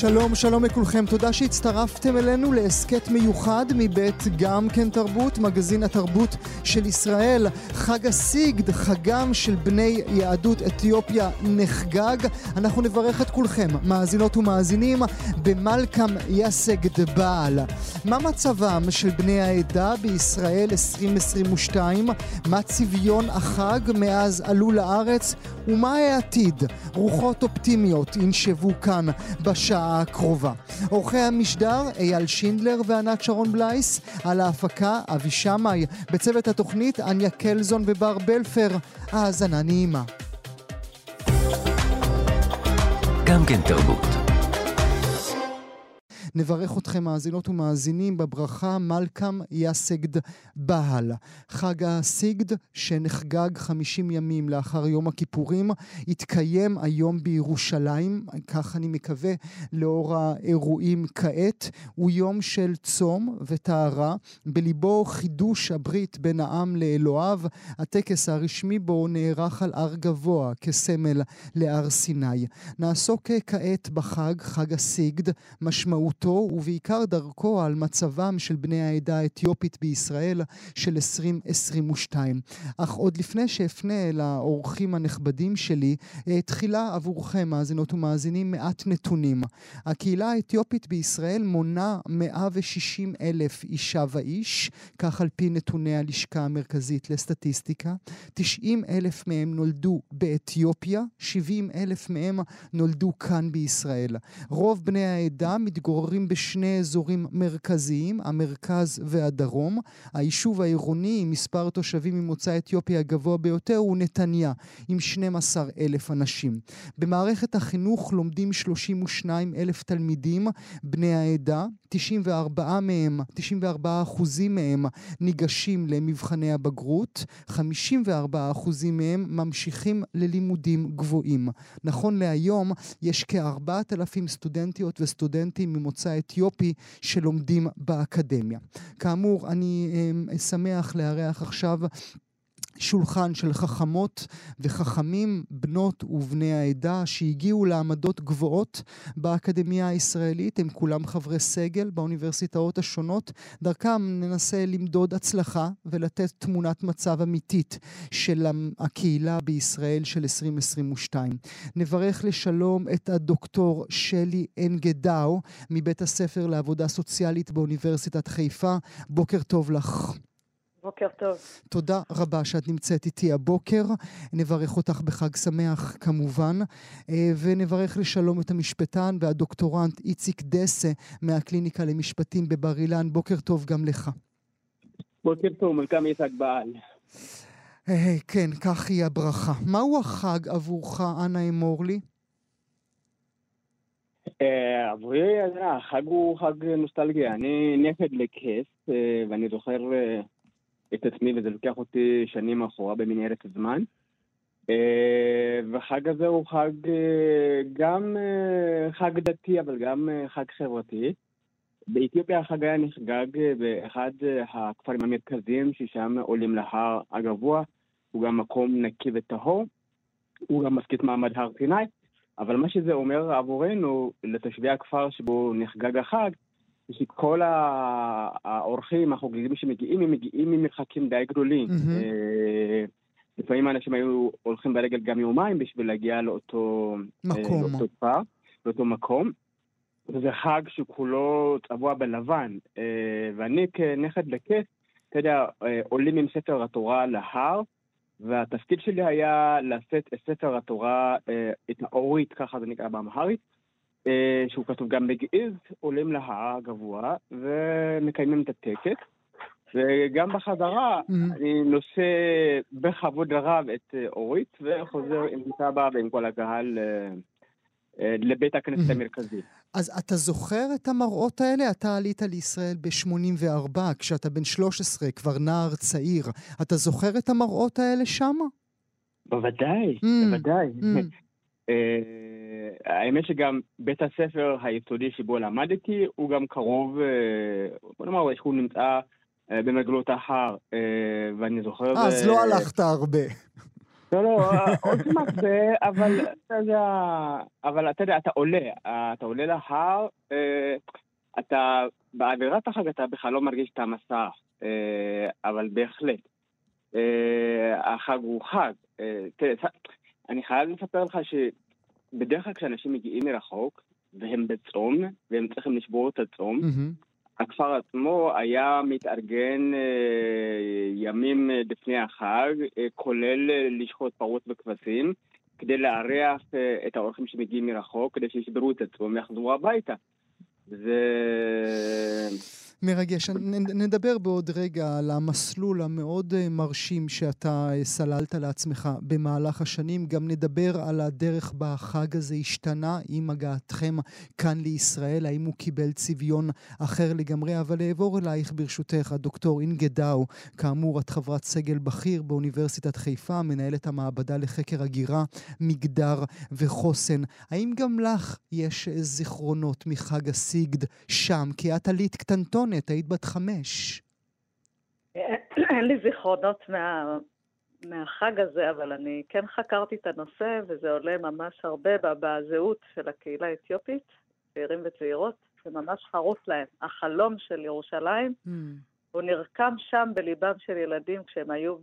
שלום, שלום לכולכם. תודה שהצטרפתם אלינו להסכת מיוחד מבית גם כן תרבות, מגזין התרבות של ישראל. חג הסיגד, חגם של בני יהדות אתיופיה נחגג. אנחנו נברך את כולכם, מאזינות ומאזינים, במלקם יסגד בעל. מה מצבם של בני העדה בישראל 2022? מה צביון החג מאז עלו לארץ? ומה העתיד? רוחות אופטימיות ינשבו כאן בשעה הקרובה. עורכי המשדר אייל שינדלר וענת שרון בלייס, על ההפקה אבי שמאי, בצוות התוכנית אניה קלזון ובר בלפר. האזנה נעימה. גם כן תרבות. נברך אתכם מאזינות ומאזינים בברכה מלקם יסגד בהל. חג הסיגד שנחגג 50 ימים לאחר יום הכיפורים, יתקיים היום בירושלים, כך אני מקווה לאור האירועים כעת. הוא יום של צום וטהרה, בליבו חידוש הברית בין העם לאלוהיו. הטקס הרשמי בו נערך על הר גבוה כסמל להר סיני. נעסוק כעת בחג, חג הסיגד, משמעות תרבותו ובעיקר דרכו על מצבם של בני העדה האתיופית בישראל של 2022. אך עוד לפני שאפנה אל האורחים הנכבדים שלי, אה, תחילה עבורכם, מאזינות ומאזינים, מעט נתונים. הקהילה האתיופית בישראל מונה 160 אלף אישה ואיש, כך על פי נתוני הלשכה המרכזית לסטטיסטיקה. 90 אלף מהם נולדו באתיופיה, 70 אלף מהם נולדו כאן בישראל. רוב בני העדה מתגוררים מתגוררים בשני אזורים מרכזיים, המרכז והדרום. היישוב העירוני עם מספר תושבים ממוצא אתיופי הגבוה ביותר הוא נתניה, עם 12 אלף אנשים. במערכת החינוך לומדים 32 אלף תלמידים בני העדה, 94 מהם, 94 אחוזים מהם ניגשים למבחני הבגרות, 54 אחוזים מהם ממשיכים ללימודים גבוהים. נכון להיום יש כ-4,000 סטודנטיות וסטודנטים ממוצא אתיופי שלומדים באקדמיה. כאמור, אני אה, שמח לארח עכשיו שולחן של חכמות וחכמים, בנות ובני העדה, שהגיעו לעמדות גבוהות באקדמיה הישראלית. הם כולם חברי סגל באוניברסיטאות השונות. דרכם ננסה למדוד הצלחה ולתת תמונת מצב אמיתית של הקהילה בישראל של 2022. נברך לשלום את הדוקטור שלי אנגדאו מבית הספר לעבודה סוציאלית באוניברסיטת חיפה. בוקר טוב לך. בוקר טוב. תודה רבה שאת נמצאת איתי הבוקר. נברך אותך בחג שמח כמובן, אה, ונברך לשלום את המשפטן והדוקטורנט איציק דסה מהקליניקה למשפטים בבר אילן. בוקר טוב גם לך. בוקר טוב, מלכם יצחק בעל. אה, כן, כך היא הברכה. מהו החג עבורך, אנא אמור לי? אה, עבורי החג הוא חג נוסטלגיה. אני נכד לכס, ואני זוכר את עצמי, וזה לוקח אותי שנים אחורה במנהרת הזמן. אה, והחג הזה הוא חג, אה, גם אה, חג דתי, אבל גם חג חברתי. באתיופיה החג היה נחגג באחד הכפרים המרכזיים, ששם עולים להר הגבוה. הוא גם מקום נקי וטהור. הוא גם מזכיר מעמד הר סיני. אבל מה שזה אומר עבורנו, לתושבי הכפר שבו נחגג החג, שכל האורחים, החוגגים שמגיעים, הם מגיעים ממרחקים די גדולים. אה, לפעמים האנשים היו הולכים ברגל גם יומיים בשביל להגיע לאותו אה, מקום. לאותו כפר, לאותו מקום. וזה חג שכולו צבוע בלבן. אה, ואני כנכד לכס, אתה יודע, עולים עם ספר התורה להר, והתפקיד שלי היה לשאת את ספר התורה, את האורית, ככה זה נקרא באמהרית, שהוא כתוב גם בגעיז, עולים להר הגבוה ומקיימים את הטקס. וגם בחזרה mm-hmm. אני נושא בכבוד רב את אה, אורית וחוזר עם סבא ועם כל הקהל אה, לבית הכנסת mm-hmm. המרכזי. אז אתה זוכר את המראות האלה? אתה עלית לישראל ב-84, כשאתה בן 13, כבר נער צעיר. אתה זוכר את המראות האלה שמה? בוודאי, Mm. בוודאי. Mm. אה, האמת שגם בית הספר היסודי שבו למדתי הוא גם קרוב, אה, בוא נאמר שהוא נמצא אה, במגלות ההר, ואני זוכר... אז לא הלכת הרבה. לא, לא, עוד מעט, אבל אתה יודע, אבל אתה יודע, אתה עולה, אתה עולה להר, אתה, באווירת החג אתה בכלל לא מרגיש את המסע, אבל בהחלט, החג הוא חג. אני חייב לספר לך שבדרך כלל כשאנשים מגיעים מרחוק, והם בצום, והם צריכים לשבור את הצום, מהמם. הכפר עצמו היה מתארגן אה, ימים אה, לפני החג, אה, כולל אה, לשחוט פרות וכבשים, כדי לארח אה, את האורחים שמגיעים מרחוק, כדי שישברו את עצמם ויחזרו הביתה. זה... מרגש. נדבר בעוד רגע על המסלול המאוד אה, מרשים שאתה אה, סללת לעצמך במהלך השנים. גם נדבר על הדרך בה החג הזה השתנה עם הגעתכם כאן לישראל, האם הוא קיבל צביון אחר לגמרי. אבל אעבור אלייך ברשותך, הדוקטור אינגה דאו, כאמור, את חברת סגל בכיר באוניברסיטת חיפה, מנהלת המעבדה לחקר הגירה, מגדר וחוסן. האם גם לך יש אה, זיכרונות מחג הסיגד שם? כי את עלית קטנטונת, היית בת חמש. אין לי זיכרונות מה, מהחג הזה, אבל אני כן חקרתי את הנושא, וזה עולה ממש הרבה בזהות של הקהילה האתיופית, צעירים וצעירות, זה ממש חרוט להם. החלום של ירושלים, הוא נרקם שם בליבם של ילדים כשהם היו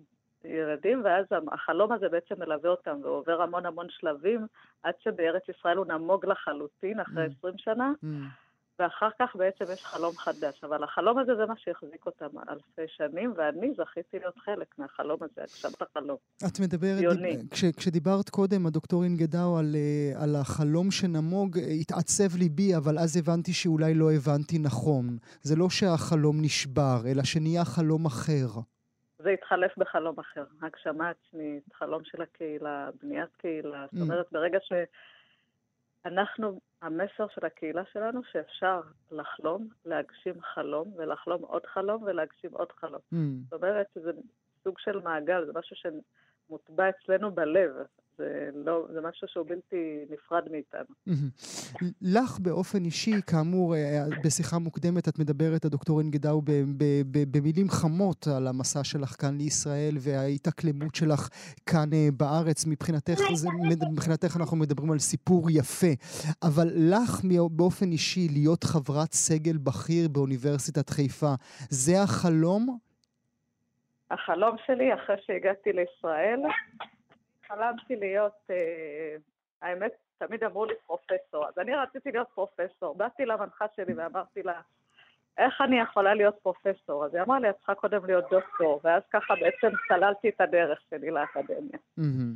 ילדים, ואז החלום הזה בעצם מלווה אותם, והוא עובר המון המון שלבים, עד שבארץ ישראל הוא נמוג לחלוטין אחרי Mm. 20 שנה. ואחר כך בעצם יש חלום חדש. אבל החלום הזה זה מה שהחזיק אותם אלפי שנים, ואני זכיתי להיות חלק מהחלום הזה, הגשמת החלום. את מדברת. דיב- כש, כשדיברת קודם, הדוקטור אינגדאו, על, אה, על החלום שנמוג, אה, התעצב ליבי, אבל אז הבנתי שאולי לא הבנתי נכון. זה לא שהחלום נשבר, אלא שנהיה חלום אחר. זה התחלף בחלום אחר, הגשמה עצמית, חלום של הקהילה, בניית קהילה. זאת Mm. אומרת, ברגע שאנחנו, המסר של הקהילה שלנו, שאפשר לחלום, להגשים חלום, ולחלום עוד חלום, ולהגשים עוד חלום. Mm. זאת אומרת שזה סוג של מעגל, זה משהו שמוטבע אצלנו בלב. זה, לא, זה משהו שהוא בלתי נפרד מאיתנו. לך באופן אישי, כאמור, אה, בשיחה מוקדמת את מדברת, הדוקטור אינגדאו, ב- ב- ב- במילים חמות על המסע שלך כאן לישראל וההתאקלמות שלך כאן אה, בארץ. מבחינתך, זה, מבחינתך אנחנו מדברים על סיפור יפה. אבל לך באופן אישי, להיות חברת סגל בכיר באוניברסיטת חיפה, זה החלום? החלום שלי, אחרי שהגעתי לישראל, חלמתי להיות, אה, האמת, תמיד אמרו לי פרופסור, אז אני רציתי להיות פרופסור. באתי למנחה שלי ואמרתי לה, איך אני יכולה להיות פרופסור? אז היא אמרה לי, את צריכה קודם להיות דוקטור, ואז ככה בעצם סללתי את הדרך שלי לאקדמיה. מהמם.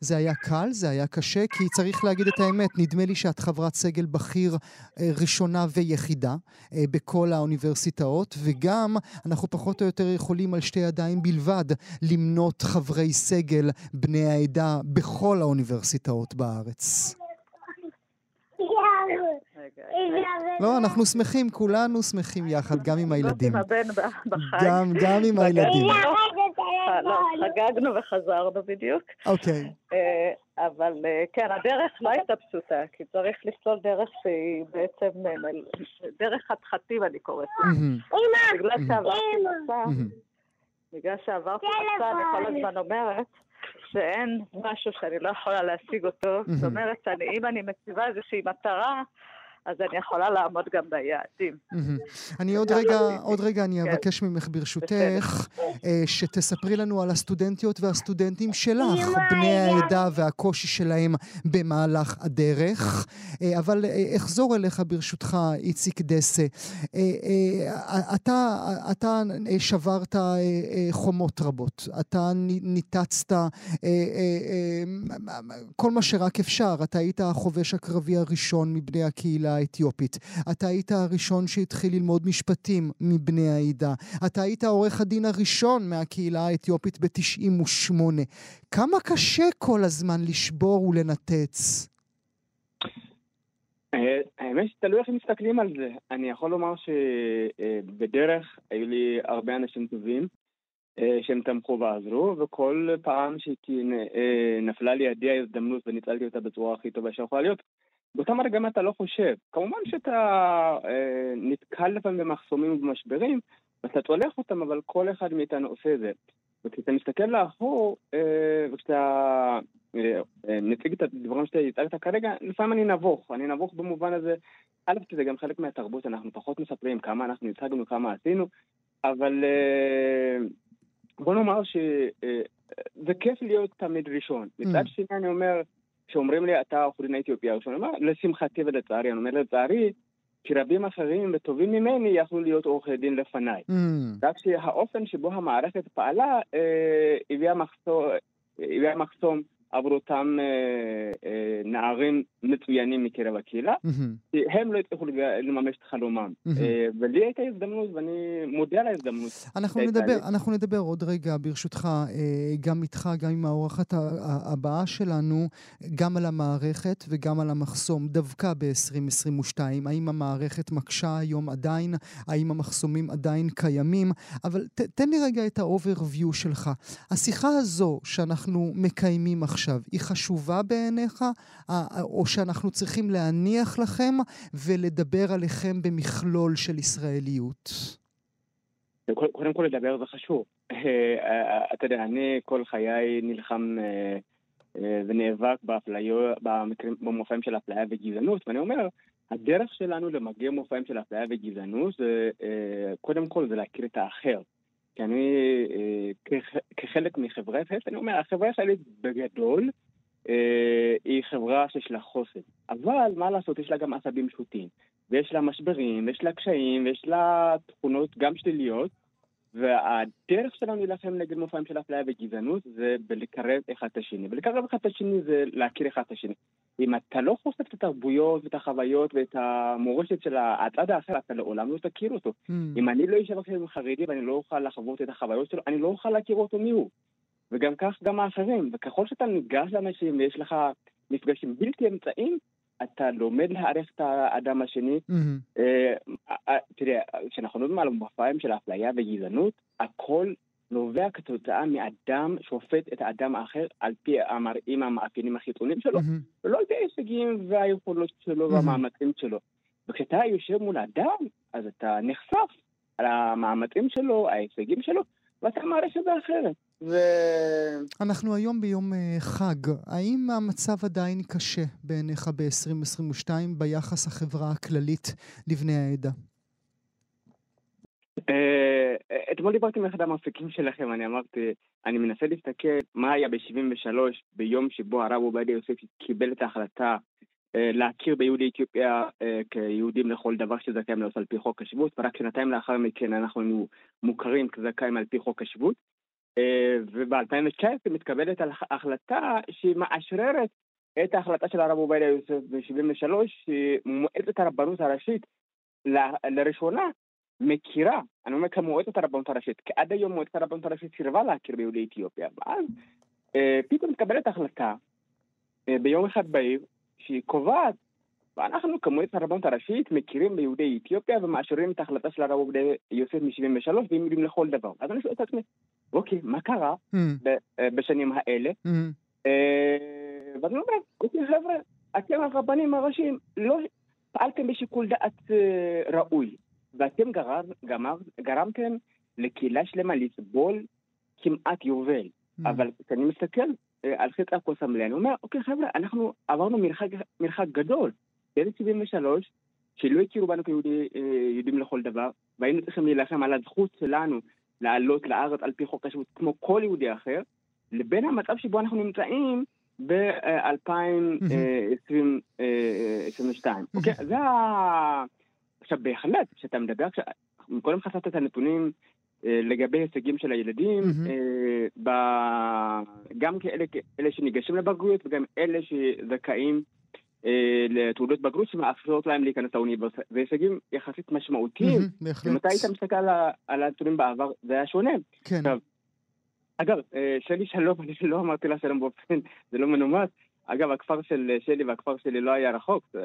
זה היה קל, זה היה קשה, כי צריך להגיד את האמת, נדמה לי שאת חברת סגל בכיר אה, ראשונה ויחידה אה, בכל האוניברסיטאות, וגם אנחנו פחות או יותר יכולים על שתי ידיים בלבד למנות חברי סגל בני העדה בכל האוניברסיטאות בארץ. לא, אנחנו שמחים, כולנו שמחים יחד, גם עם הילדים. ב- בחג. גם, גם עם הילדים. אה, לא, חגגנו וחזרנו בדיוק. אוקיי. אה, אבל אה, כן, הדרך לא הייתה פשוטה, כי צריך לסלול דרך שהיא בעצם, אה, דרך חתחתים אני קוראת לה. בגלל שעברתי מסע, אני כל הזמן אומרת שאין משהו שאני לא יכולה להשיג אותו. זאת אומרת, שאני- אם אני מציבה איזושהי מטרה, אז אני יכולה לעמוד גם ביעדים. אני עוד רגע, עוד רגע אני כן. אבקש ממך ברשותך, אה, שתספרי לנו על הסטודנטיות והסטודנטים שלך, בני העדה והקושי שלהם במהלך הדרך. אה, אבל אה, אחזור אליך ברשותך, איציק דסה. אתה, אתה שברת חומות רבות, אתה ניתצת כל מה שרק אפשר. אתה היית החובש הקרבי הראשון מבני הקהילה האתיופית. אתה היית הראשון שהתחיל ללמוד משפטים מבני העדה. אתה היית עורך הדין הראשון מהקהילה האתיופית ב-98. כמה קשה כל הזמן לשבור ולנתץ? אה, האמת שתלוי איך מסתכלים על זה. אני יכול לומר שבדרך היו לי הרבה אנשים טובים, אה, שהם תמכו ועזרו, וכל פעם שנפלה לידי ההזדמנות וניצלתי אותה בצורה הכי טובה שיכולה להיות, באותם הרגעים אתה לא חושב. כמובן שאתה אה, נתקל לפעמים במחסומים ובמשברים, ואתה צולח אותם, אבל כל אחד מאיתנו עושה את זה. וכשאתה מסתכל לאחור, אה, וכשאתה אה, אה, מציג את הדברים שאתה הצגת כרגע, לפעמים אני נבוך. אני נבוך במובן הזה, א', כי זה גם חלק מהתרבות, אנחנו פחות מספרים כמה אנחנו הצגנו, כמה עשינו, אבל אה, בוא נאמר שזה כיף להיות תמיד ראשון. מצד שני אני אומר, כשאומרים לי אתה עורך דין אתיופיה, אני אומר, לשמחתי ולצערי, אני אומר לצערי, כי רבים אחרים וטובים ממני יכלו להיות עורכי דין לפניי. רק שהאופן שבו המערכת פעלה אה, הביאה מחסום, הביאה מחסום עבור אותם אה, אה, נערים מצוינים מקרב הקהילה, הם לא הצליחו לממש את חלומם. אה, ולי הייתה הזדמנות, ואני מודה על ההזדמנות. אנחנו נדבר, אנחנו נדבר עוד רגע, ברשותך, גם איתך, גם עם האורחת הבאה שלנו, גם על המערכת וגם על המחסום, דווקא ב-2022. האם המערכת מקשה היום עדיין? האם המחסומים עדיין קיימים? אבל ת, תן לי רגע את ה-overview שלך. השיחה הזו שאנחנו מקיימים עכשיו, עכשיו, היא חשובה בעיניך, או שאנחנו צריכים להניח לכם ולדבר עליכם במכלול של ישראליות? קודם כל לדבר זה חשוב. אתה יודע, אני כל חיי נלחם אה, אה, ונאבק במופעים של אפליה וגזענות, ואני אומר, הדרך שלנו למגר מופעים של אפליה וגזענות זה, אה, קודם כל זה להכיר את האחר. כי אני, אה, כחלק מחברה ישראלית, אני אומר, החברה הישראלית בגדול אה, היא חברה שיש לה חוסן. אבל מה לעשות, יש לה גם עשבים שוטים. ויש לה משברים, ויש לה קשיים, ויש לה תכונות גם שליליות. והדרך שלנו להילחם נגד מופעים של אפליה וגזענות זה בלקרב אחד את השני. ולקרב אחד את השני זה להכיר אחד את השני. אם אתה לא חושף את התרבויות ואת החוויות ואת המורשת של הצד האחר, אתה לעולם לא תכיר אותו. Mm. אם אני לא אשב עכשיו עם חרדי ואני לא אוכל לחוות את החוויות שלו, אני לא אוכל להכיר אותו מי הוא. וגם כך גם האחרים. וככל שאתה ניגש לאנשים ויש לך מפגשים בלתי אמצעים, אתה לומד להעריך את האדם השני. Mm-hmm. תראה, כשאנחנו מדברים על מופעים של אפליה וגזענות, הכל נובע כתוצאה מאדם שופט את האדם האחר על פי המראים המאפיינים החיצוניים שלו. ולא על פי ההישגים והיכולות שלו. והמאמצים שלו. וכשאתה יושב מול אדם, אז אתה נחשף על המאמצים שלו, ההישגים שלו, ואתה מעריך את זה אחרת. ו... אנחנו היום ביום uh, חג. האם המצב עדיין קשה בעיניך ב-2022 ביחס החברה הכללית לבני העדה? Uh, אתמול דיברתי עם אחד המפיקים שלכם, אני אמרתי, אני מנסה להסתכל מה היה ב-73 ביום שבו הרב עובדיה יוסף קיבל את ההחלטה להכיר ביהודי אתיופיה uh, כיהודים לכל דבר שזכאים לעשות על פי חוק השבות, ורק שנתיים לאחר מכן אנחנו מוכרים כזכאים על פי חוק השבות. אה, וב-2019 מתקבלת החלטה שמאשררת את ההחלטה של הרב עובדיה יוסף ב-73, שמועצת הרבנות הראשית לראשונה מכירה, אני אומר כמועצת הרבנות הראשית, כי עד היום מועצת הרבנות הראשית סירבה להכיר ביהודי אתיופיה, ואז אה, פתאום מתקבלת החלטה אה, ביום אחד בעיר, שהיא קובעת, ואנחנו כמועצת הרבנות הראשית מכירים ביהודי אתיופיה ומאשרים את ההחלטה של הרב עובדיה יוסף מ-73 והם יודעים לכל דבר. אז אני שואל את עצמי, אוקיי, מה קרה mm. אה, בשנים האלה? Mm. אה, ואני אומר, אוקיי, חבר'ה, אתם הרבנים הראשיים לא פעלתם בשיקול דעת אה, ראוי, ואתם גמר, גרמתם לקהילה שלמה לסבול כמעט יובל. Mm. אבל כשאני מסתכל על חצי הכוס המלא, אני אומר, אוקיי, חבר'ה, אנחנו עברנו מרחק, מרחק גדול. ב-73, שלא הכירו בנו כיהודים לכל דבר, והיינו צריכים להילחם על הזכות שלנו לעלות לארץ על פי חוק השבות כמו כל יהודי אחר, לבין המצב שבו אנחנו נמצאים ב-2022. אוקיי? זה ה... עכשיו, בהחלט, כשאתה מדבר, קודם חשפת את הנתונים אה, לגבי הישגים של הילדים, אה, גם כאלה שניגשים לבגרויות וגם אלה שזכאים אה, לתעודות בגרות שמאפשרות להם להיכנס לאוניברסיטה. זה הישגים יחסית משמעותיים. בהחלט. אם אתה היית מסתכל על הנתונים בעבר, זה היה שונה. כן. עכשיו, אגב, אה, שלי שלום, אני לא אמרתי לה שלום באופן, זה לא מנומס, אגב, הכפר של שלי והכפר שלי לא היה רחוק.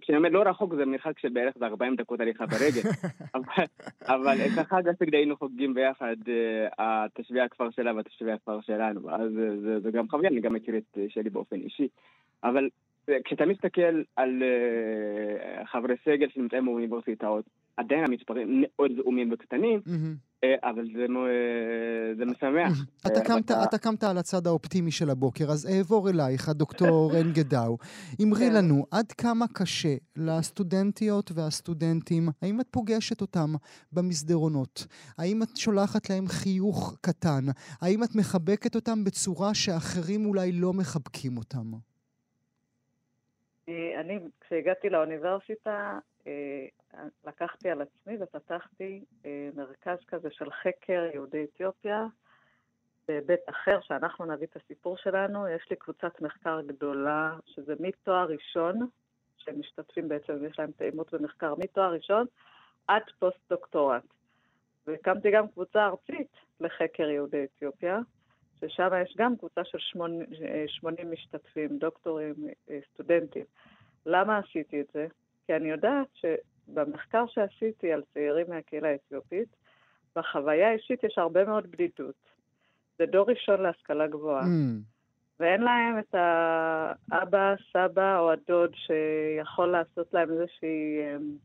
כשאני אומר לא רחוק, זה מרחק של בערך 40 דקות הליכה ברגל. אבל, אבל את החג הסגד היינו חוגגים ביחד, אה, תושבי הכפר שלה ותושבי הכפר שלנו. אז זה, זה גם חוויה, אני גם מכיר את שלי באופן אישי. אבל כשאתה מסתכל על uh, חברי סגל שנמצאים באוניברסיטאות, עדיין המספרים מאוד זעומים וקטנים, uh, אבל זה, uh, זה משמח. אתה, קמת, אתה קמת על הצד האופטימי של הבוקר, אז אעבור אלייך, הדוקטור רן גדאו. אמרי כן. לנו, עד כמה קשה לסטודנטיות והסטודנטים, האם את פוגשת אותם במסדרונות? האם את שולחת להם חיוך קטן? האם את מחבקת אותם בצורה שאחרים אולי לא מחבקים אותם? אני, כשהגעתי לאוניברסיטה, אה, לקחתי על עצמי ופתחתי אה, מרכז כזה של חקר יהודי אתיופיה בהיבט אחר, שאנחנו נביא את הסיפור שלנו. יש לי קבוצת מחקר גדולה, שזה מתואר ראשון, שהם משתתפים בעצם, יש להם טעימות במחקר מתואר ראשון עד פוסט-דוקטורט. והקמתי גם קבוצה ארצית לחקר יהודי אתיופיה, ששם יש גם קבוצה של 80, 80 משתתפים, דוקטורים, אה, סטודנטים. למה עשיתי את זה? כי אני יודעת שבמחקר שעשיתי על צעירים מהקהילה האתיופית, בחוויה האישית יש הרבה מאוד בדידות. זה דור ראשון להשכלה גבוהה. Mm. ואין להם את האבא, סבא או הדוד שיכול לעשות להם איזושהי אמ,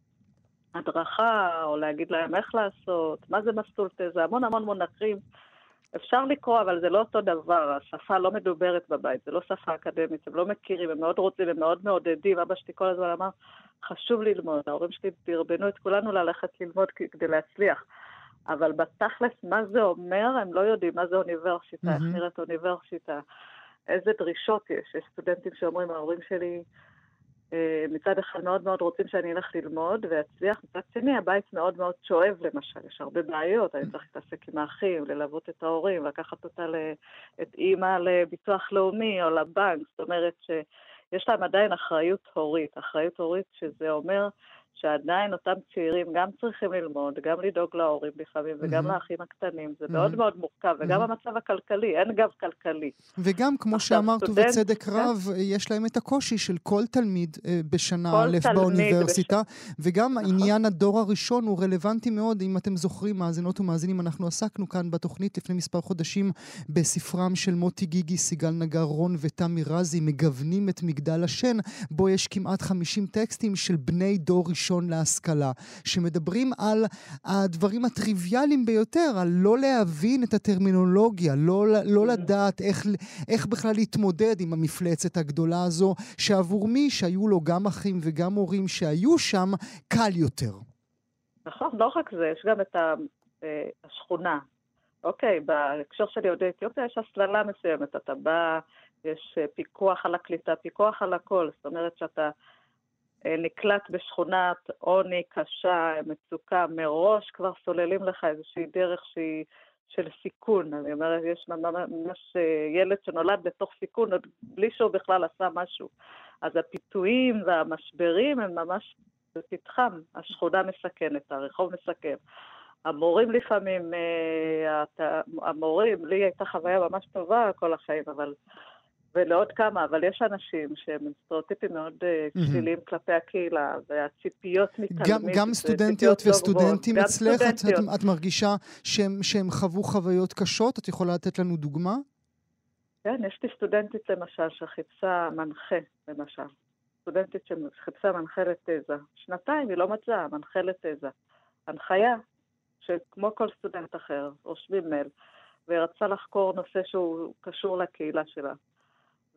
הדרכה, או להגיד להם איך לעשות, מה זה מסלול תזה, המון המון מונחים אפשר לקרוא, אבל זה לא אותו דבר, השפה לא מדוברת בבית, זה לא שפה אקדמית, הם לא מכירים, הם מאוד רוצים, הם מאוד מעודדים. אבא שלי כל הזמן אמר, חשוב ללמוד, ההורים שלי דרבנו את כולנו ללכת ללמוד כדי להצליח. אבל בתכלס, מה זה אומר, הם לא יודעים מה זה אוניברסיטה, איך נראית אוניברסיטה, איזה דרישות יש. יש סטודנטים שאומרים, ההורים שלי... אה, מצד אחד מאוד מאוד רוצים שאני אלך ללמוד ואצליח, מצד שני הבית מאוד מאוד שואב למשל, יש הרבה בעיות, אני צריך להתעסק עם האחים, ללוות את ההורים, לקחת אותה, את אימא לביטוח לאומי או לבנק, זאת אומרת שיש להם עדיין אחריות הורית, אחריות הורית שזה אומר שעדיין אותם צעירים גם צריכים ללמוד, גם לדאוג להורים לפעמים, וגם mm-hmm. לאחים הקטנים. זה mm-hmm. מאוד מאוד מורכב, וגם mm-hmm. המצב הכלכלי, אין גב כלכלי. וגם, כמו שאמרת, סטודנט, ובצדק כן? רב, יש להם את הקושי של כל תלמיד אה, בשנה א' באוניברסיטה, בש... וגם נכון. עניין הדור הראשון הוא רלוונטי מאוד, אם אתם זוכרים, מאזינות ומאזינים, אנחנו עסקנו כאן בתוכנית לפני מספר חודשים בספרם של מוטי גיגי, סיגל נגר, רון ותמי רזי, מגוונים את מגדל השן, בו יש כמעט 50 טקסטים של בני דור ראשון. ראשון להשכלה, שמדברים על הדברים הטריוויאליים ביותר, על לא להבין את הטרמינולוגיה, לא, לא mm. לדעת איך, איך בכלל להתמודד עם המפלצת הגדולה הזו, שעבור מי שהיו לו גם אחים וגם הורים שהיו שם, קל יותר. נכון, לא רק זה, יש גם את אה, השכונה. אוקיי, בהקשר של יהודי אתיופיה יש הסללה מסוימת. אתה בא, יש אה, פיקוח על הקליטה, פיקוח על הכל. זאת אומרת שאתה נקלט בשכונת עוני קשה, מצוקה, מראש כבר סוללים לך איזושהי דרך שהיא של סיכון. אני אומרת, יש ממש אה, ילד שנולד לתוך סיכון, עוד בלי שהוא בכלל עשה משהו. אז הפיתויים והמשברים הם ממש בפתחם. השכונה מסכנת, הרחוב מסכן. המורים לפעמים, אה, המורים, לי הייתה חוויה ממש טובה כל החיים, אבל ולעוד כמה, אבל יש אנשים שהם סטריאוטיפים מאוד mm-hmm. שליליים כלפי הקהילה, והציפיות מתלמיד... גם, גם סטודנטיות לא וסטודנטים אצלך, את, את, את מרגישה שהם, שהם חוו חוויות קשות? את יכולה לתת לנו דוגמה? כן, יש לי סטודנטית למשל שחיפשה מנחה, למשל. סטודנטית שחיפשה מנחה לתזה. שנתיים היא לא מצאה מנחה לתזה. הנחיה, שכמו כל סטודנט אחר, רושמים מייל, והיא רצתה לחקור נושא שהוא קשור לקהילה שלה.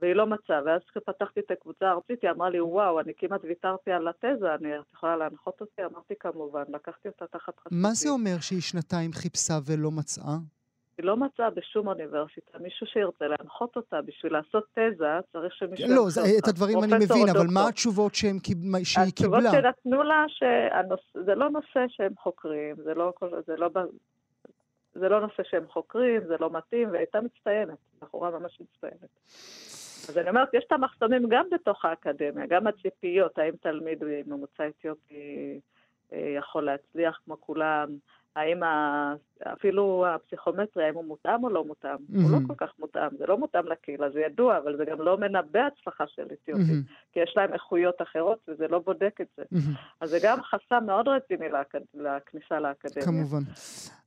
והיא לא מצאה. ואז כשפתחתי את הקבוצה הארצית, היא אמרה לי, וואו, אני כמעט ויתרתי על התזה, אני, את יכולה להנחות אותי? אמרתי, כמובן, לקחתי אותה תחת חסותי. מה זה אומר שהיא שנתיים חיפשה ולא מצאה? היא לא מצאה בשום אוניברסיטה מישהו שירצה להנחות אותה. בשביל לעשות תזה, צריך שמישהו... לא, זה, את הדברים אני מבין, אבל מה התשובות שהם, שהיא קיבלה? התשובות שנתנו לה, שזה לא נושא שהם חוקרים, זה לא, זה לא, זה לא נושא שהם חוקרים, זה לא מתאים, והיא הייתה מצטיינת, בחורה ממש מצטיינת. אז אני אומרת, יש את המחסומים גם בתוך האקדמיה, גם הציפיות, האם תלמיד ממוצא אתיופי אה, יכול להצליח כמו כולם, האם ה... אפילו הפסיכומטרי, האם הוא מותאם או לא מותאם? הוא לא כל כך מותאם, זה לא מותאם לקהילה, זה ידוע, אבל זה גם לא מנבא הצלחה של אתיופים, כי יש להם איכויות אחרות וזה לא בודק את זה. אז זה גם חסם מאוד רציני לאקד... לכניסה לאקדמיה. כמובן.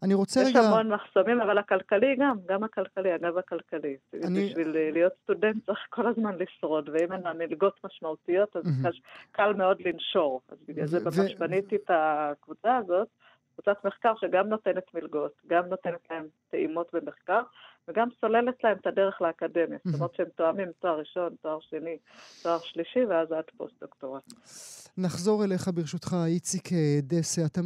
אני רוצה יש רגע... יש המון מחסומים, אבל הכלכלי גם, גם הכלכלי, הגב הכלכלי. אני... בשביל להיות סטודנט צריך כל הזמן לשרוד, ואם אין מלגות משמעותיות, אז קל מאוד לנשור. אז בגלל זה ממש בניתי את הקבוצה הזאת. קבוצת מחקר שגם נותנת מלגות, גם נותנת להם טעימות במחקר, וגם סוללת להם את הדרך לאקדמיה. זאת אומרת שהם תואמים תואר ראשון, תואר שני, תואר שלישי, ואז עד פוסט-דוקטורט. נחזור אליך ברשותך, איציק דסה. אתה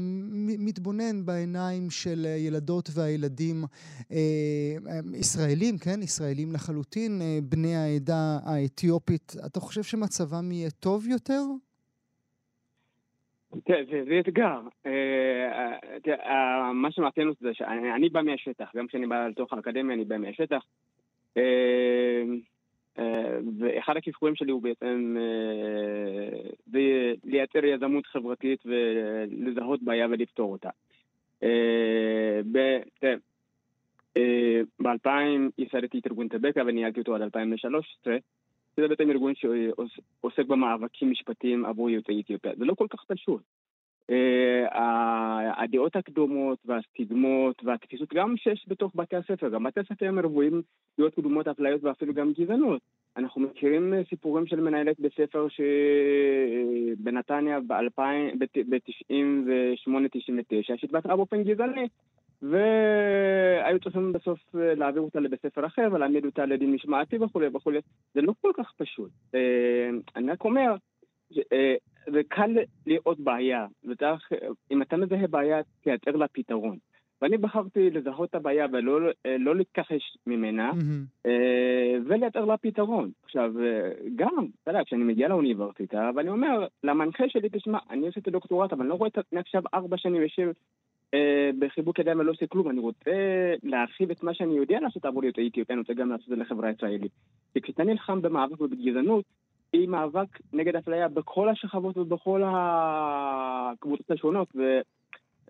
מתבונן בעיניים של ילדות והילדים אה, ישראלים, כן? ישראלים לחלוטין, אה, בני העדה האתיופית. אתה חושב שמצבם יהיה טוב יותר? תראה, זה אתגר. מה שמעטיין אותי זה שאני בא מהשטח, גם כשאני בא לתוך האקדמיה אני בא מהשטח. ואחד הכישורים שלי הוא בעצם לייצר יזמות חברתית ולזהות בעיה ולפתור אותה. ב-2000 ייסדתי את ארגון טבקה וניהלתי אותו עד 2013. זה בעצם ארגון שעוסק במאבקים משפטיים עבור יוצאי אתיופיה. זה לא כל כך פשוט. הדעות הקדומות והסטיגמות והתפיסות, גם שיש בתוך בתי הספר, גם בתי הספר הם רבועים דעות קדומות, אפליות ואפילו גם גזענות. אנחנו מכירים סיפורים של מנהלת בית ספר שבנתניה ב-98-99 שהתבטאה באופן גזעני. והיו צריכים בסוף להעביר אותה לבית ספר אחר ולהעמיד אותה לדין משמעתי וכולי וכולי. זה לא כל כך פשוט. אני רק אומר, זה קל לראות בעיה, וצריך, אם אתה מזהה בעיה, תייצר לה פתרון. ואני בחרתי לזהות את הבעיה ולא לא להתכחש ממנה, mm-hmm. ולייצר לה פתרון. עכשיו, גם, אתה יודע, כשאני מגיע לאוניברסיטה, ואני אומר למנחה שלי, תשמע, אני עושה את הדוקטורט, אבל אני לא רואה את עצמי עכשיו ארבע שנים יושב בחיבוק ידיים ולא עושה כלום, אני רוצה להרחיב את מה שאני יודע לעשות עבור יוצאי אתיופיה, אני רוצה גם לעשות את זה לחברה הישראלית. וכשאתה נלחם במאבק ובגזענות, היא מאבק נגד אפליה בכל השכבות ובכל הקבוצות השונות.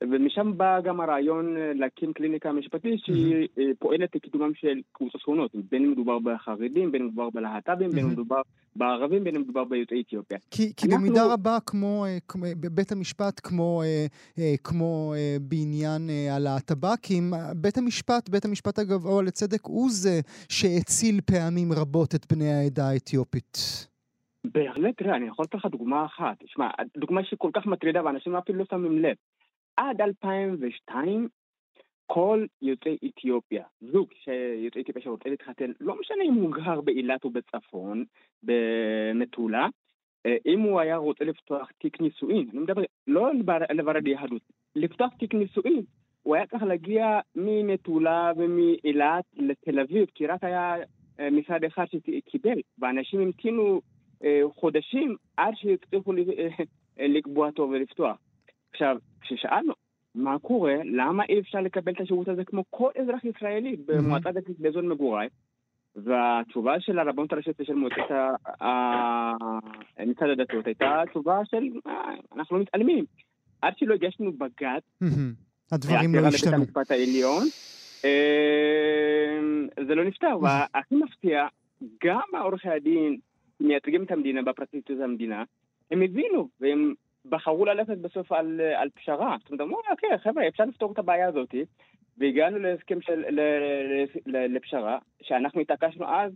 ומשם בא גם הרעיון להקים קליניקה משפטית שהיא mm-hmm. פועלת לקידומם של קבוצות שונות, בין אם מדובר בחרדים, בין אם מדובר בלהט"בים, mm-hmm. בין אם מדובר בערבים, בין אם מדובר ביוצאי אתיופיה. כי, כי אנחנו... במידה רבה, כמו, כמו בבית המשפט, כמו, כמו בעניין הלהטב"קים, בית המשפט, בית המשפט הגבוה לצדק, הוא זה שהציל פעמים רבות את בני העדה האתיופית. בהחלט, תראה, אני יכול לתת לך דוגמה אחת. תשמע, דוגמה שכל כך מטרידה ואנשים אפילו לא שמים לב. עד 2002, כל יוצאי אתיופיה, זוג שיוצאי אתיופיה שרוצה להתחתן, לא משנה אם הוא גר באילת או בצפון, במטולה, אם הוא היה רוצה לפתוח תיק נישואין, אני מדבר, לא לברר יהדות, לפתוח תיק נישואין, הוא היה צריך להגיע ממטולה ומאילת לתל אביב, כי רק היה משרד אחד שקיבל, ואנשים המתינו חודשים עד שהצליחו לקבוע תור ולפתוח. עכשיו, כששאלנו מה קורה, למה אי אפשר לקבל את השירות הזה כמו כל אזרח ישראלי במועצה דתית באזור מגוריי, והתשובה של הרבנות הראשית ושל מועצת מצד הדתות הייתה תשובה של אנחנו לא מתעלמים. עד שלא הגשנו בג"ץ, הדברים לא השתנו. המשפט העליון, זה לא נפתר, והכי מפתיע, גם עורכי הדין מייצגים את המדינה בפרקליטות המדינה, הם הבינו, והם בחרו ללכת בסוף על, על פשרה. זאת אומרת, אמרו, אוקיי, חבר'ה, אפשר לפתור את הבעיה הזאת, והגענו להסכם של, ל, ל, ל, לפשרה, שאנחנו התעקשנו אז,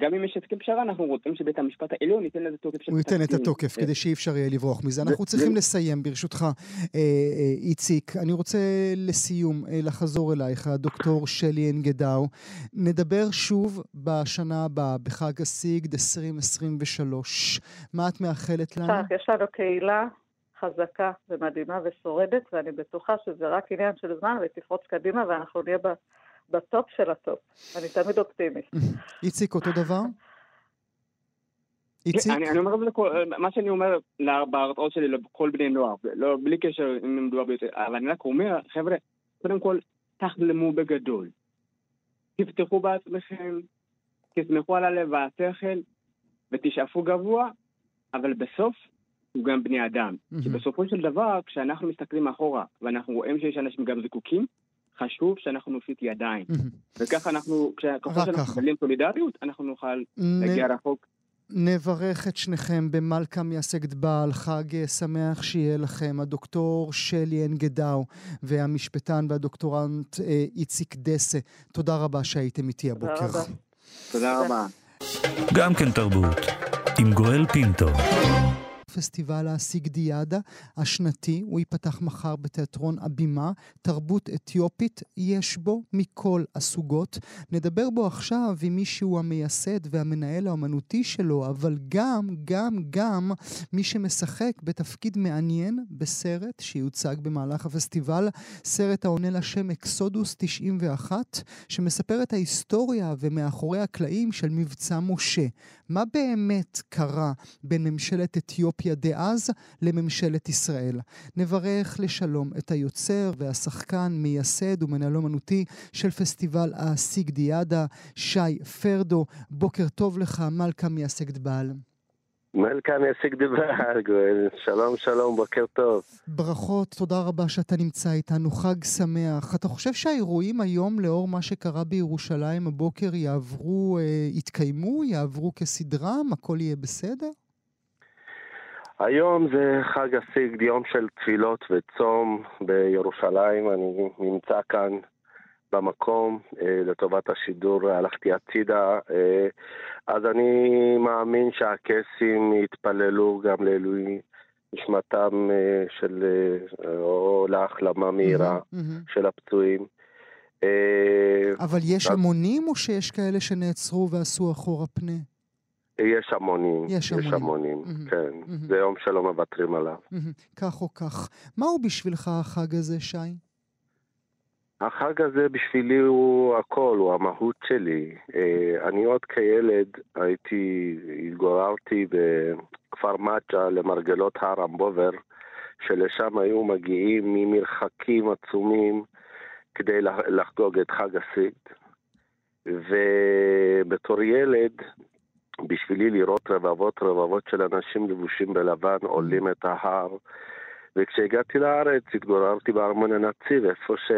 גם אם יש הסכם פשרה, אנחנו רוצים שבית המשפט העליון ייתן לזה תוקף של הוא ייתן את התוקף, כדי שאי אפשר יהיה לברוח מזה. אנחנו צריכים לסיים, ברשותך, איציק. אני רוצה לסיום לחזור אלייך, הדוקטור שלי אנגדאו. נדבר שוב בשנה הבאה, בחג הסיגד 2023. מה את מאחלת לנו? יש לנו קהילה חזקה ומדהימה ושורדת, ואני בטוחה שזה רק עניין של זמן, ותפרוץ קדימה, ואנחנו נהיה ב... ב top של ה top. אני תמיד אופטימית. איציק, אותו דבר? איציק? אני, אני אומר את זה, מה שאני אומר בהרצאות שלי לכל בני נוער, לא, בלי קשר אם מדובר ביותר, אבל אני רק אומר, חבר'ה, קודם כל, תחלמו בגדול. תפתחו בעצמכם, תסמכו על הלב והשכל, ותשאפו גבוה, אבל בסוף הוא גם בני אדם. כי בסופו של דבר, כשאנחנו מסתכלים אחורה, ואנחנו רואים שיש אנשים גם זקוקים, חשוב שאנחנו נושיט ידיים. וככה אנחנו, ככל שאנחנו. מקבלים סולידריות, אנחנו נוכל נ- להגיע רחוק. נברך את שניכם במלכה מייסגת בעל, חג אה, שמח שיהיה לכם. הדוקטור שלי אנגדאו והמשפטן והדוקטורנט אה, איציק דסה, תודה רבה שהייתם איתי תודה הבוקר. רבה. תודה רבה. גם כן תרבות, עם גואל פינטו. פסטיבל הסיגדיאדה השנתי, הוא ייפתח מחר בתיאטרון הבימה. תרבות אתיופית יש בו מכל הסוגות. נדבר בו עכשיו עם מי שהוא המייסד והמנהל האומנותי שלו, אבל גם, גם, גם מי שמשחק בתפקיד מעניין בסרט שיוצג במהלך הפסטיבל, סרט העונה לשם אקסודוס 91, שמספר את ההיסטוריה ומאחורי הקלעים של מבצע משה. מה באמת קרה בין ממשלת אתיופיה דאז לממשלת ישראל? נברך לשלום את היוצר והשחקן, מייסד ומנהל אומנותי של פסטיבל הסיגדיאדה, שי פרדו. בוקר טוב לך, מלכה מייסגת בעל. מלכה מייסק דיבר, גואל. שלום, שלום, בוקר טוב. ברכות, תודה רבה שאתה נמצא איתנו, חג שמח. אתה חושב שהאירועים היום, לאור מה שקרה בירושלים הבוקר, יעברו, אה, יתקיימו, יעברו כסדרם, הכל יהיה בסדר? היום זה חג הסיגד, יום של תפילות וצום בירושלים. אני נמצא כאן במקום אה, לטובת השידור, הלכתי הצידה. אה, אז אני מאמין שהקייסים יתפללו גם לעילוי נשמתם אה, של, אה, או להחלמה מהירה. של הפצועים. אה, אבל יש המונים או שיש כאלה שנעצרו ועשו אחורה פנה? יש המונים, יש המונים. המונים, מהמם. כן. מהמם. זה יום שלא מוותרים עליו. מהמם. כך או כך. מהו בשבילך החג הזה, שי? החג הזה בשבילי הוא הכל, הוא המהות שלי. אה, אני עוד כילד הייתי, התגוררתי בכפר מג'ה למרגלות הר אמבובר, שלשם היו מגיעים ממרחקים עצומים כדי לח- לחגוג את חג הסיגד. ובתור ילד, בשבילי לראות רבבות רבבות של אנשים לבושים בלבן עולים את ההר. וכשהגעתי לארץ התגוררתי בארמון הנציב, איפה ש...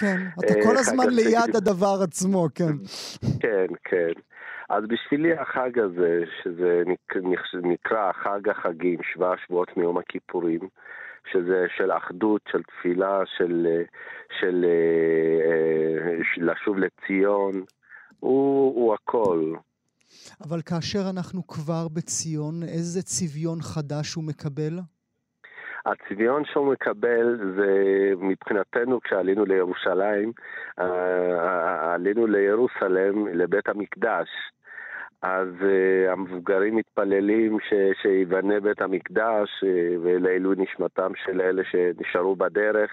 כן, אתה אה, כל חג הזמן. ליד הדבר עצמו, כן. כן, כן. אז בשבילי החג הזה, שזה נק- נק- נקרא חג החגים, שבעה שבועות מיום הכיפורים, שזה של אחדות, של תפילה, של, אה, של אה, אה, של לשוב לציון, הוא, הוא הכל. אבל כאשר אנחנו כבר בציון, איזה צביון חדש הוא מקבל? הצביון שהוא מקבל זה מבחינתנו כשעלינו לירושלים, אה, עלינו לירוסלם, לבית המקדש. אז uh, המבוגרים מתפללים ש- שיבנה בית המקדש uh, ולעילוי נשמתם של אלה שנשארו בדרך.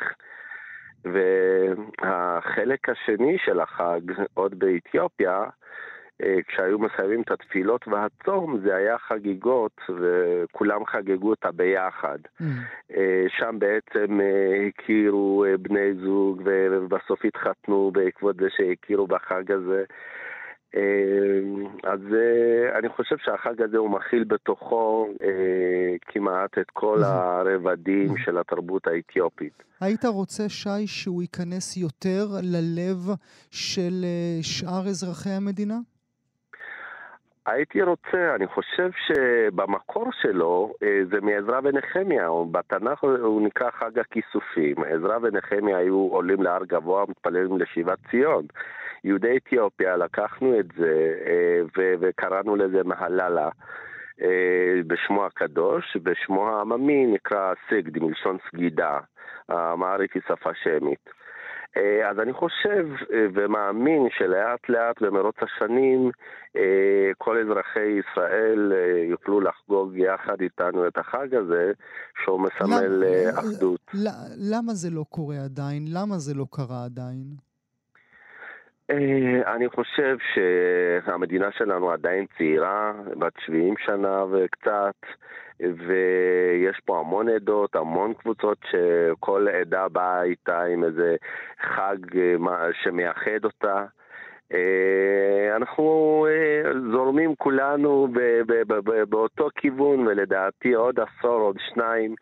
והחלק השני של החג, עוד באתיופיה, אה, כשהיו מסיימים את התפילות והצום, זה היה חגיגות, וכולם חגגו אותה ביחד. אה, שם בעצם אה, הכירו אה, בני זוג, ובסוף התחתנו בעקבות זה שהכירו בחג הזה. אה, אז אה, אני חושב שהחג הזה הוא מכיל בתוכו אה, כמעט את כל הרבדים של התרבות האתיופית. היית רוצה, שי, שהוא ייכנס יותר ללב של אה, שאר אזרחי המדינה? הייתי רוצה, אני חושב שבמקור שלו אה, זה מעזרא ונחמיה, בתנ"ך הוא נקרא חג הכיסופים. עזרא ונחמיה היו עולים להר גבוה, מתפללים לשיבת ציון. יהודי אתיופיה, לקחנו את זה אה, וקראנו לזה מהללה. אה, בשמו הקדוש, בשמו העממי נקרא סיגד, מלשון סגידה. האמהרית היא שפה שמית. אה, אז אני חושב אה, ומאמין שלאט לאט במרוץ השנים אה, כל אזרחי ישראל יוכלו לחגוג יחד איתנו את החג הזה, שהוא מסמל למה- אחדות. למה זה לא קורה עדיין? למה זה לא קרה עדיין? אני חושב שהמדינה שלנו עדיין צעירה, בת 70 שנה וקצת, ויש פה המון עדות, המון קבוצות שכל עדה באה איתה עם איזה חג אה, שמייחד אותה. אה, אנחנו אה, זורמים כולנו באותו כיוון, ולדעתי עוד עשור, עוד שניים,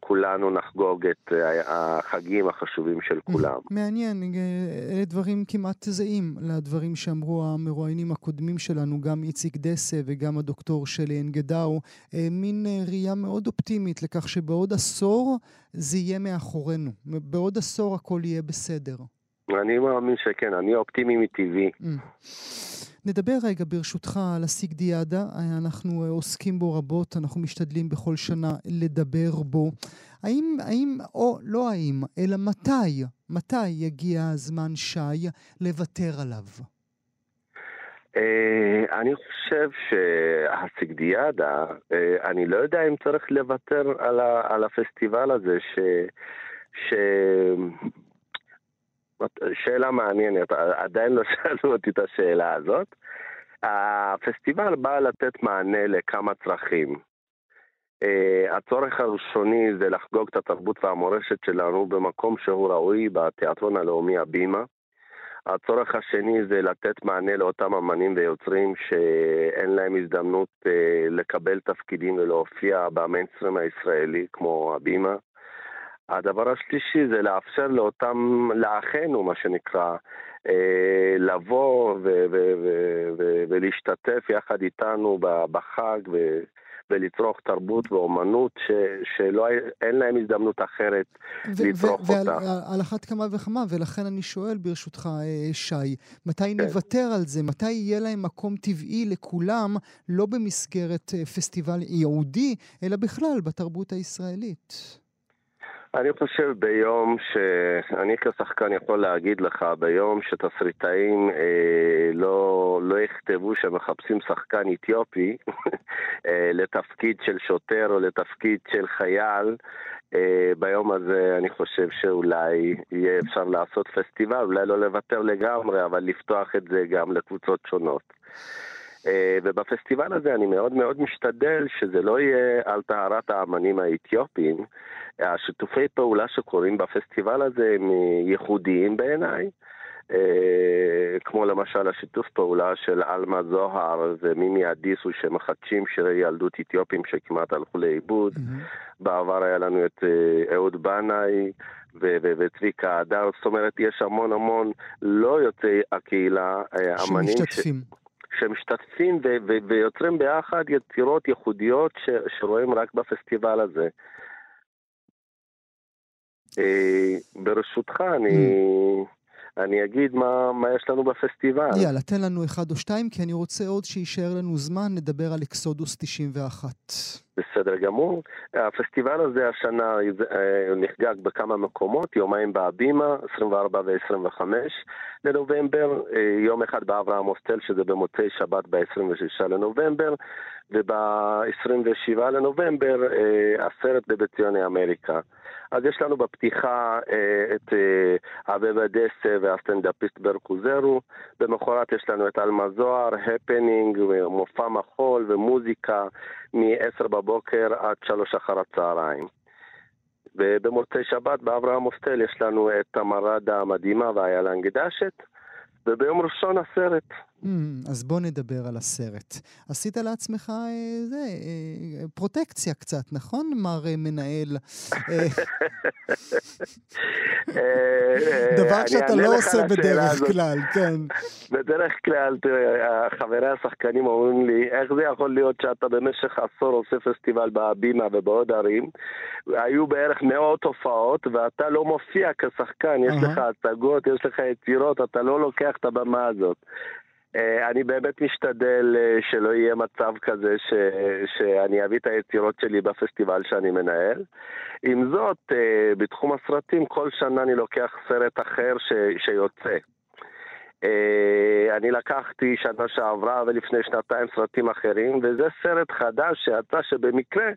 כולנו נחגוג את אה, החגים החשובים של כולם. מעניין, אה, אלה דברים כמעט זהים לדברים שאמרו המרואיינים הקודמים שלנו, גם איציק דסה וגם הדוקטור שלי אנגדאו, אה, מין אה, ראייה מאוד אופטימית לכך שבעוד עשור זה יהיה מאחורינו. בעוד עשור הכל יהיה בסדר. אני מאמין שכן, אני אופטימי מטבעי. נדבר רגע ברשותך על הסיגדיאדה, אנחנו אה, עוסקים בו רבות, אנחנו משתדלים בכל שנה לדבר בו. האם, האם, או לא האם, אלא מתי, מתי יגיע הזמן שי לוותר עליו? אה, אני חושב שהסיגדיאדה, אה, אני לא יודע אם צריך לוותר על, ה, על הפסטיבל הזה, ש... ש... שאלה מעניינת, עדיין לא שאלו אותי את השאלה הזאת. הפסטיבל בא לתת מענה לכמה צרכים. Uh, הצורך הראשוני זה לחגוג את התרבות והמורשת שלנו במקום שהוא ראוי בתיאטרון הלאומי הבימה. הצורך השני זה לתת מענה לאותם אמנים ויוצרים שאין להם הזדמנות uh, לקבל תפקידים ולהופיע במיינסטרים הישראלי כמו הבימה. הדבר השלישי זה לאפשר לאותם, לאחינו מה שנקרא, אה, לבוא ולהשתתף יחד איתנו בחג ולצרוך תרבות ואומנות ש- שאין להם הזדמנות אחרת ו- לצרוך ו- אותה. ועל על אחת כמה וכמה, ולכן אני שואל ברשותך, אה, שי, מתי כן. נוותר על זה? מתי יהיה להם מקום טבעי לכולם, לא במסגרת אה, פסטיבל ייעודי, אלא בכלל בתרבות הישראלית? אני חושב ביום שאני כשחקן יכול להגיד לך, ביום שתסריטאים אה, לא, לא יכתבו שמחפשים שחקן אתיופי אה, לתפקיד של שוטר או לתפקיד של חייל, אה, ביום הזה אני חושב שאולי יהיה אפשר לעשות פסטיבל, אולי לא לוותר לגמרי, אבל לפתוח את זה גם לקבוצות שונות. Uh, ובפסטיבל הזה אני מאוד מאוד משתדל שזה לא יהיה על טהרת האמנים האתיופיים. השיתופי פעולה שקורים בפסטיבל הזה הם ייחודיים בעיניי. Uh, כמו למשל השיתוף פעולה של עלמה זוהר ומימי אדיסו שמחדשים שירי ילדות אתיופים שכמעט הלכו לאיבוד. Mm-hmm. בעבר היה לנו את uh, אהוד בנאי וצביקה הדר, זאת אומרת יש המון המון לא יוצאי הקהילה, אמנים שמשתתפים. ש... שמשתתפים ו- ו- ויוצרים ביחד יצירות ייחודיות ש- שרואים רק בפסטיבל הזה. אה, ברשותך, אני, אני אגיד מה, מה יש לנו בפסטיבל. יאללה, תן לנו אחד או שתיים, כי אני רוצה עוד שיישאר לנו זמן, נדבר על אקסודוס 91. בסדר גמור. הפסטיבל הזה השנה נחגג בכמה מקומות, יומיים בהבימה, 24 ו-25 לנובמבר, יום אחד באברהם הוסטל, שזה במוצאי שבת ב-26 לנובמבר, וב-27 לנובמבר הסרט בבית ציוני אמריקה. אז יש לנו בפתיחה אה, את אה, אבבה דסה והסטנדאפיסט ברקו זרו, במחרת יש לנו את עלמה זוהר, הפנינג, מופע מחול ומוזיקה מ-10 בבוקר עד 3 אחר הצהריים. ובמוצאי שבת באברהם הוסטל יש לנו את תמרדה המדהימה ואיילה אנגדשת, וביום ראשון הסרט. Mm, אז בוא נדבר על הסרט. עשית לעצמך אה, זה, אה, פרוטקציה קצת, נכון, מר אה, מנהל? דבר שאתה לא עושה בדרך כלל, כן. בדרך כלל, תראה, חברי השחקנים אומרים לי, איך זה יכול להיות שאתה במשך עשור עושה פסטיבל בהבימה ובעוד ערים? היו בערך מאות הופעות, ואתה לא מופיע כשחקן, יש לך הצגות, יש לך יצירות, אתה לא לוקח את הבמה הזאת. אני באמת משתדל שלא יהיה מצב כזה ש, שאני אביא את היצירות שלי בפסטיבל שאני מנהל. עם זאת, בתחום הסרטים, כל שנה אני לוקח סרט אחר ש, שיוצא. אני לקחתי שנה שעברה ולפני שנתיים סרטים אחרים, וזה סרט חדש שיצא שבמקרה אה,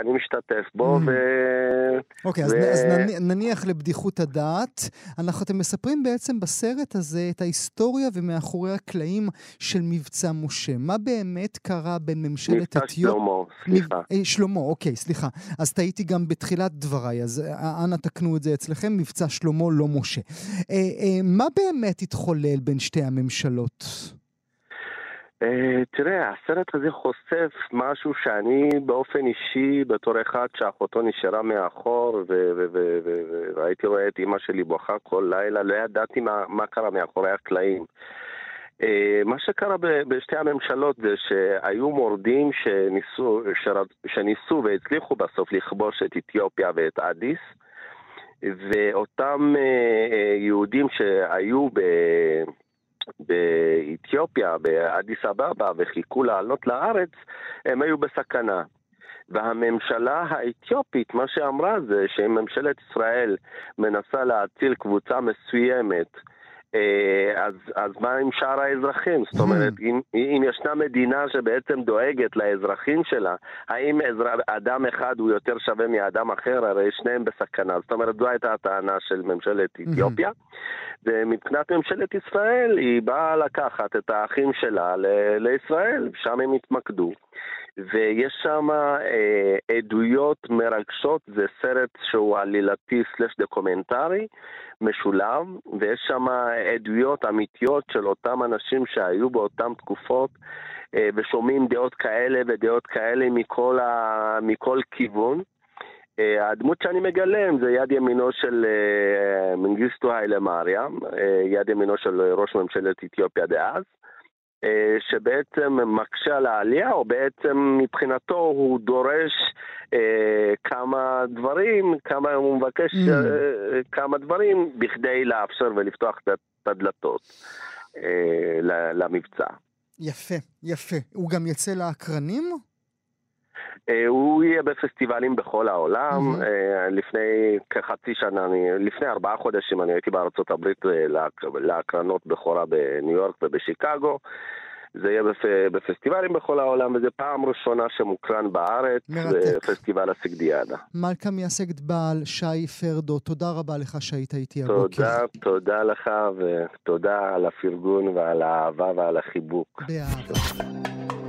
אני משתתף בו, ו... אוקיי, אז, נניח, לבדיחות הדעת, אנחנו, אתם מספרים בעצם בסרט הזה את ההיסטוריה ומאחורי הקלעים של מבצע משה. מה באמת קרה בין ממשלת מבצע אתיופיה... שלמה, סליחה. אה, שלמה, אוקיי, סליחה. אז טעיתי גם בתחילת דבריי, אז אה, אנא תקנו את זה אצלכם, מבצע שלמה, לא משה. אה, אה, מה באמת התחולל בין שתי הממשלות? אה, תראה, הסרט הזה חושף משהו שאני באופן אישי, בתור אחד שאחותו נשארה מאחור, והייתי רואה את אימא שלי בוכה כל לילה, לא ידעתי מה, מה קרה מאחורי הקלעים. אה, מה שקרה בשתי הממשלות זה שהיו מורדים שניסו, שניסו והצליחו בסוף לכבוש את אתיופיה ואת אדיס, ואותם אה, יהודים שהיו ב... באתיופיה, באדיס אבבה, וחיכו לעלות לארץ, הם היו בסכנה. והממשלה האתיופית, מה שאמרה זה שאם ממשלת ישראל מנסה להציל קבוצה מסוימת, אז, אז מה עם שאר האזרחים? זאת אומרת, אם, אם ישנה מדינה שבעצם דואגת לאזרחים שלה, האם אזר, אדם אחד הוא יותר שווה מאדם אחר? הרי שניהם בסכנה. זאת אומרת, זו הייתה הטענה של ממשלת אתיופיה. ומבחינת ממשלת ישראל, היא באה לקחת את האחים שלה ל- לישראל, שם הם התמקדו. ויש שם אה, עדויות מרגשות, זה סרט שהוא עלילתי slash דוקומנטרי, משולב, ויש שם עדויות אמיתיות של אותם אנשים שהיו באותן תקופות אה, ושומעים דעות כאלה ודעות כאלה מכל, ה... מכל כיוון. אה, הדמות שאני מגלם זה יד ימינו של אה, מנגיסטו היילה מריאם, אה, יד ימינו של ראש ממשלת אתיופיה דאז. אה, שבעצם מקשה על העלייה, או בעצם מבחינתו הוא דורש אה, כמה דברים, כמה הוא מבקש Mm. אה, כמה דברים בכדי לאפשר ולפתוח את- הדלתות אה, למבצע. יפה, יפה. הוא גם יצא לאקרנים? אה, הוא יהיה בפסטיבלים בכל העולם. אה, לפני כחצי שנה, אני, לפני ארבעה חודשים אני הייתי בארצות הברית אה, להק- להקרנות בכורה בניו יורק ובשיקגו. זה יהיה בפ... בפסטיבלים בכל העולם, וזו פעם ראשונה שמוקרן בארץ, מרתק. בפסטיבל הסגדיאדה. מלכה מייסגת בעל, שי פרדו, תודה רבה לך שהיית איתי הבוקר. תודה, תודה לך, ותודה על הפרגון ועל האהבה ועל החיבוק. באהבה.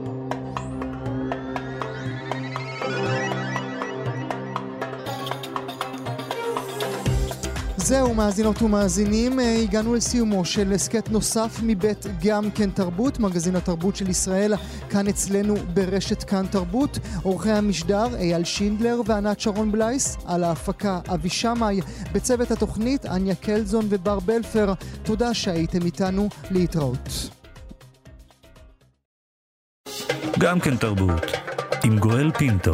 זהו, מאזינות ומאזינים, אה, הגענו לסיומו של הסכת נוסף מבית גם כן תרבות, מגזין התרבות של ישראל, כאן אצלנו ברשת כאן תרבות. עורכי המשדר אייל שינדלר וענת שרון בלייס, על ההפקה אבי שמאי, בצוות התוכנית אניה קלזון ובר בלפר. תודה שהייתם איתנו, להתראות. גם כן תרבות, עם גואל פינטו.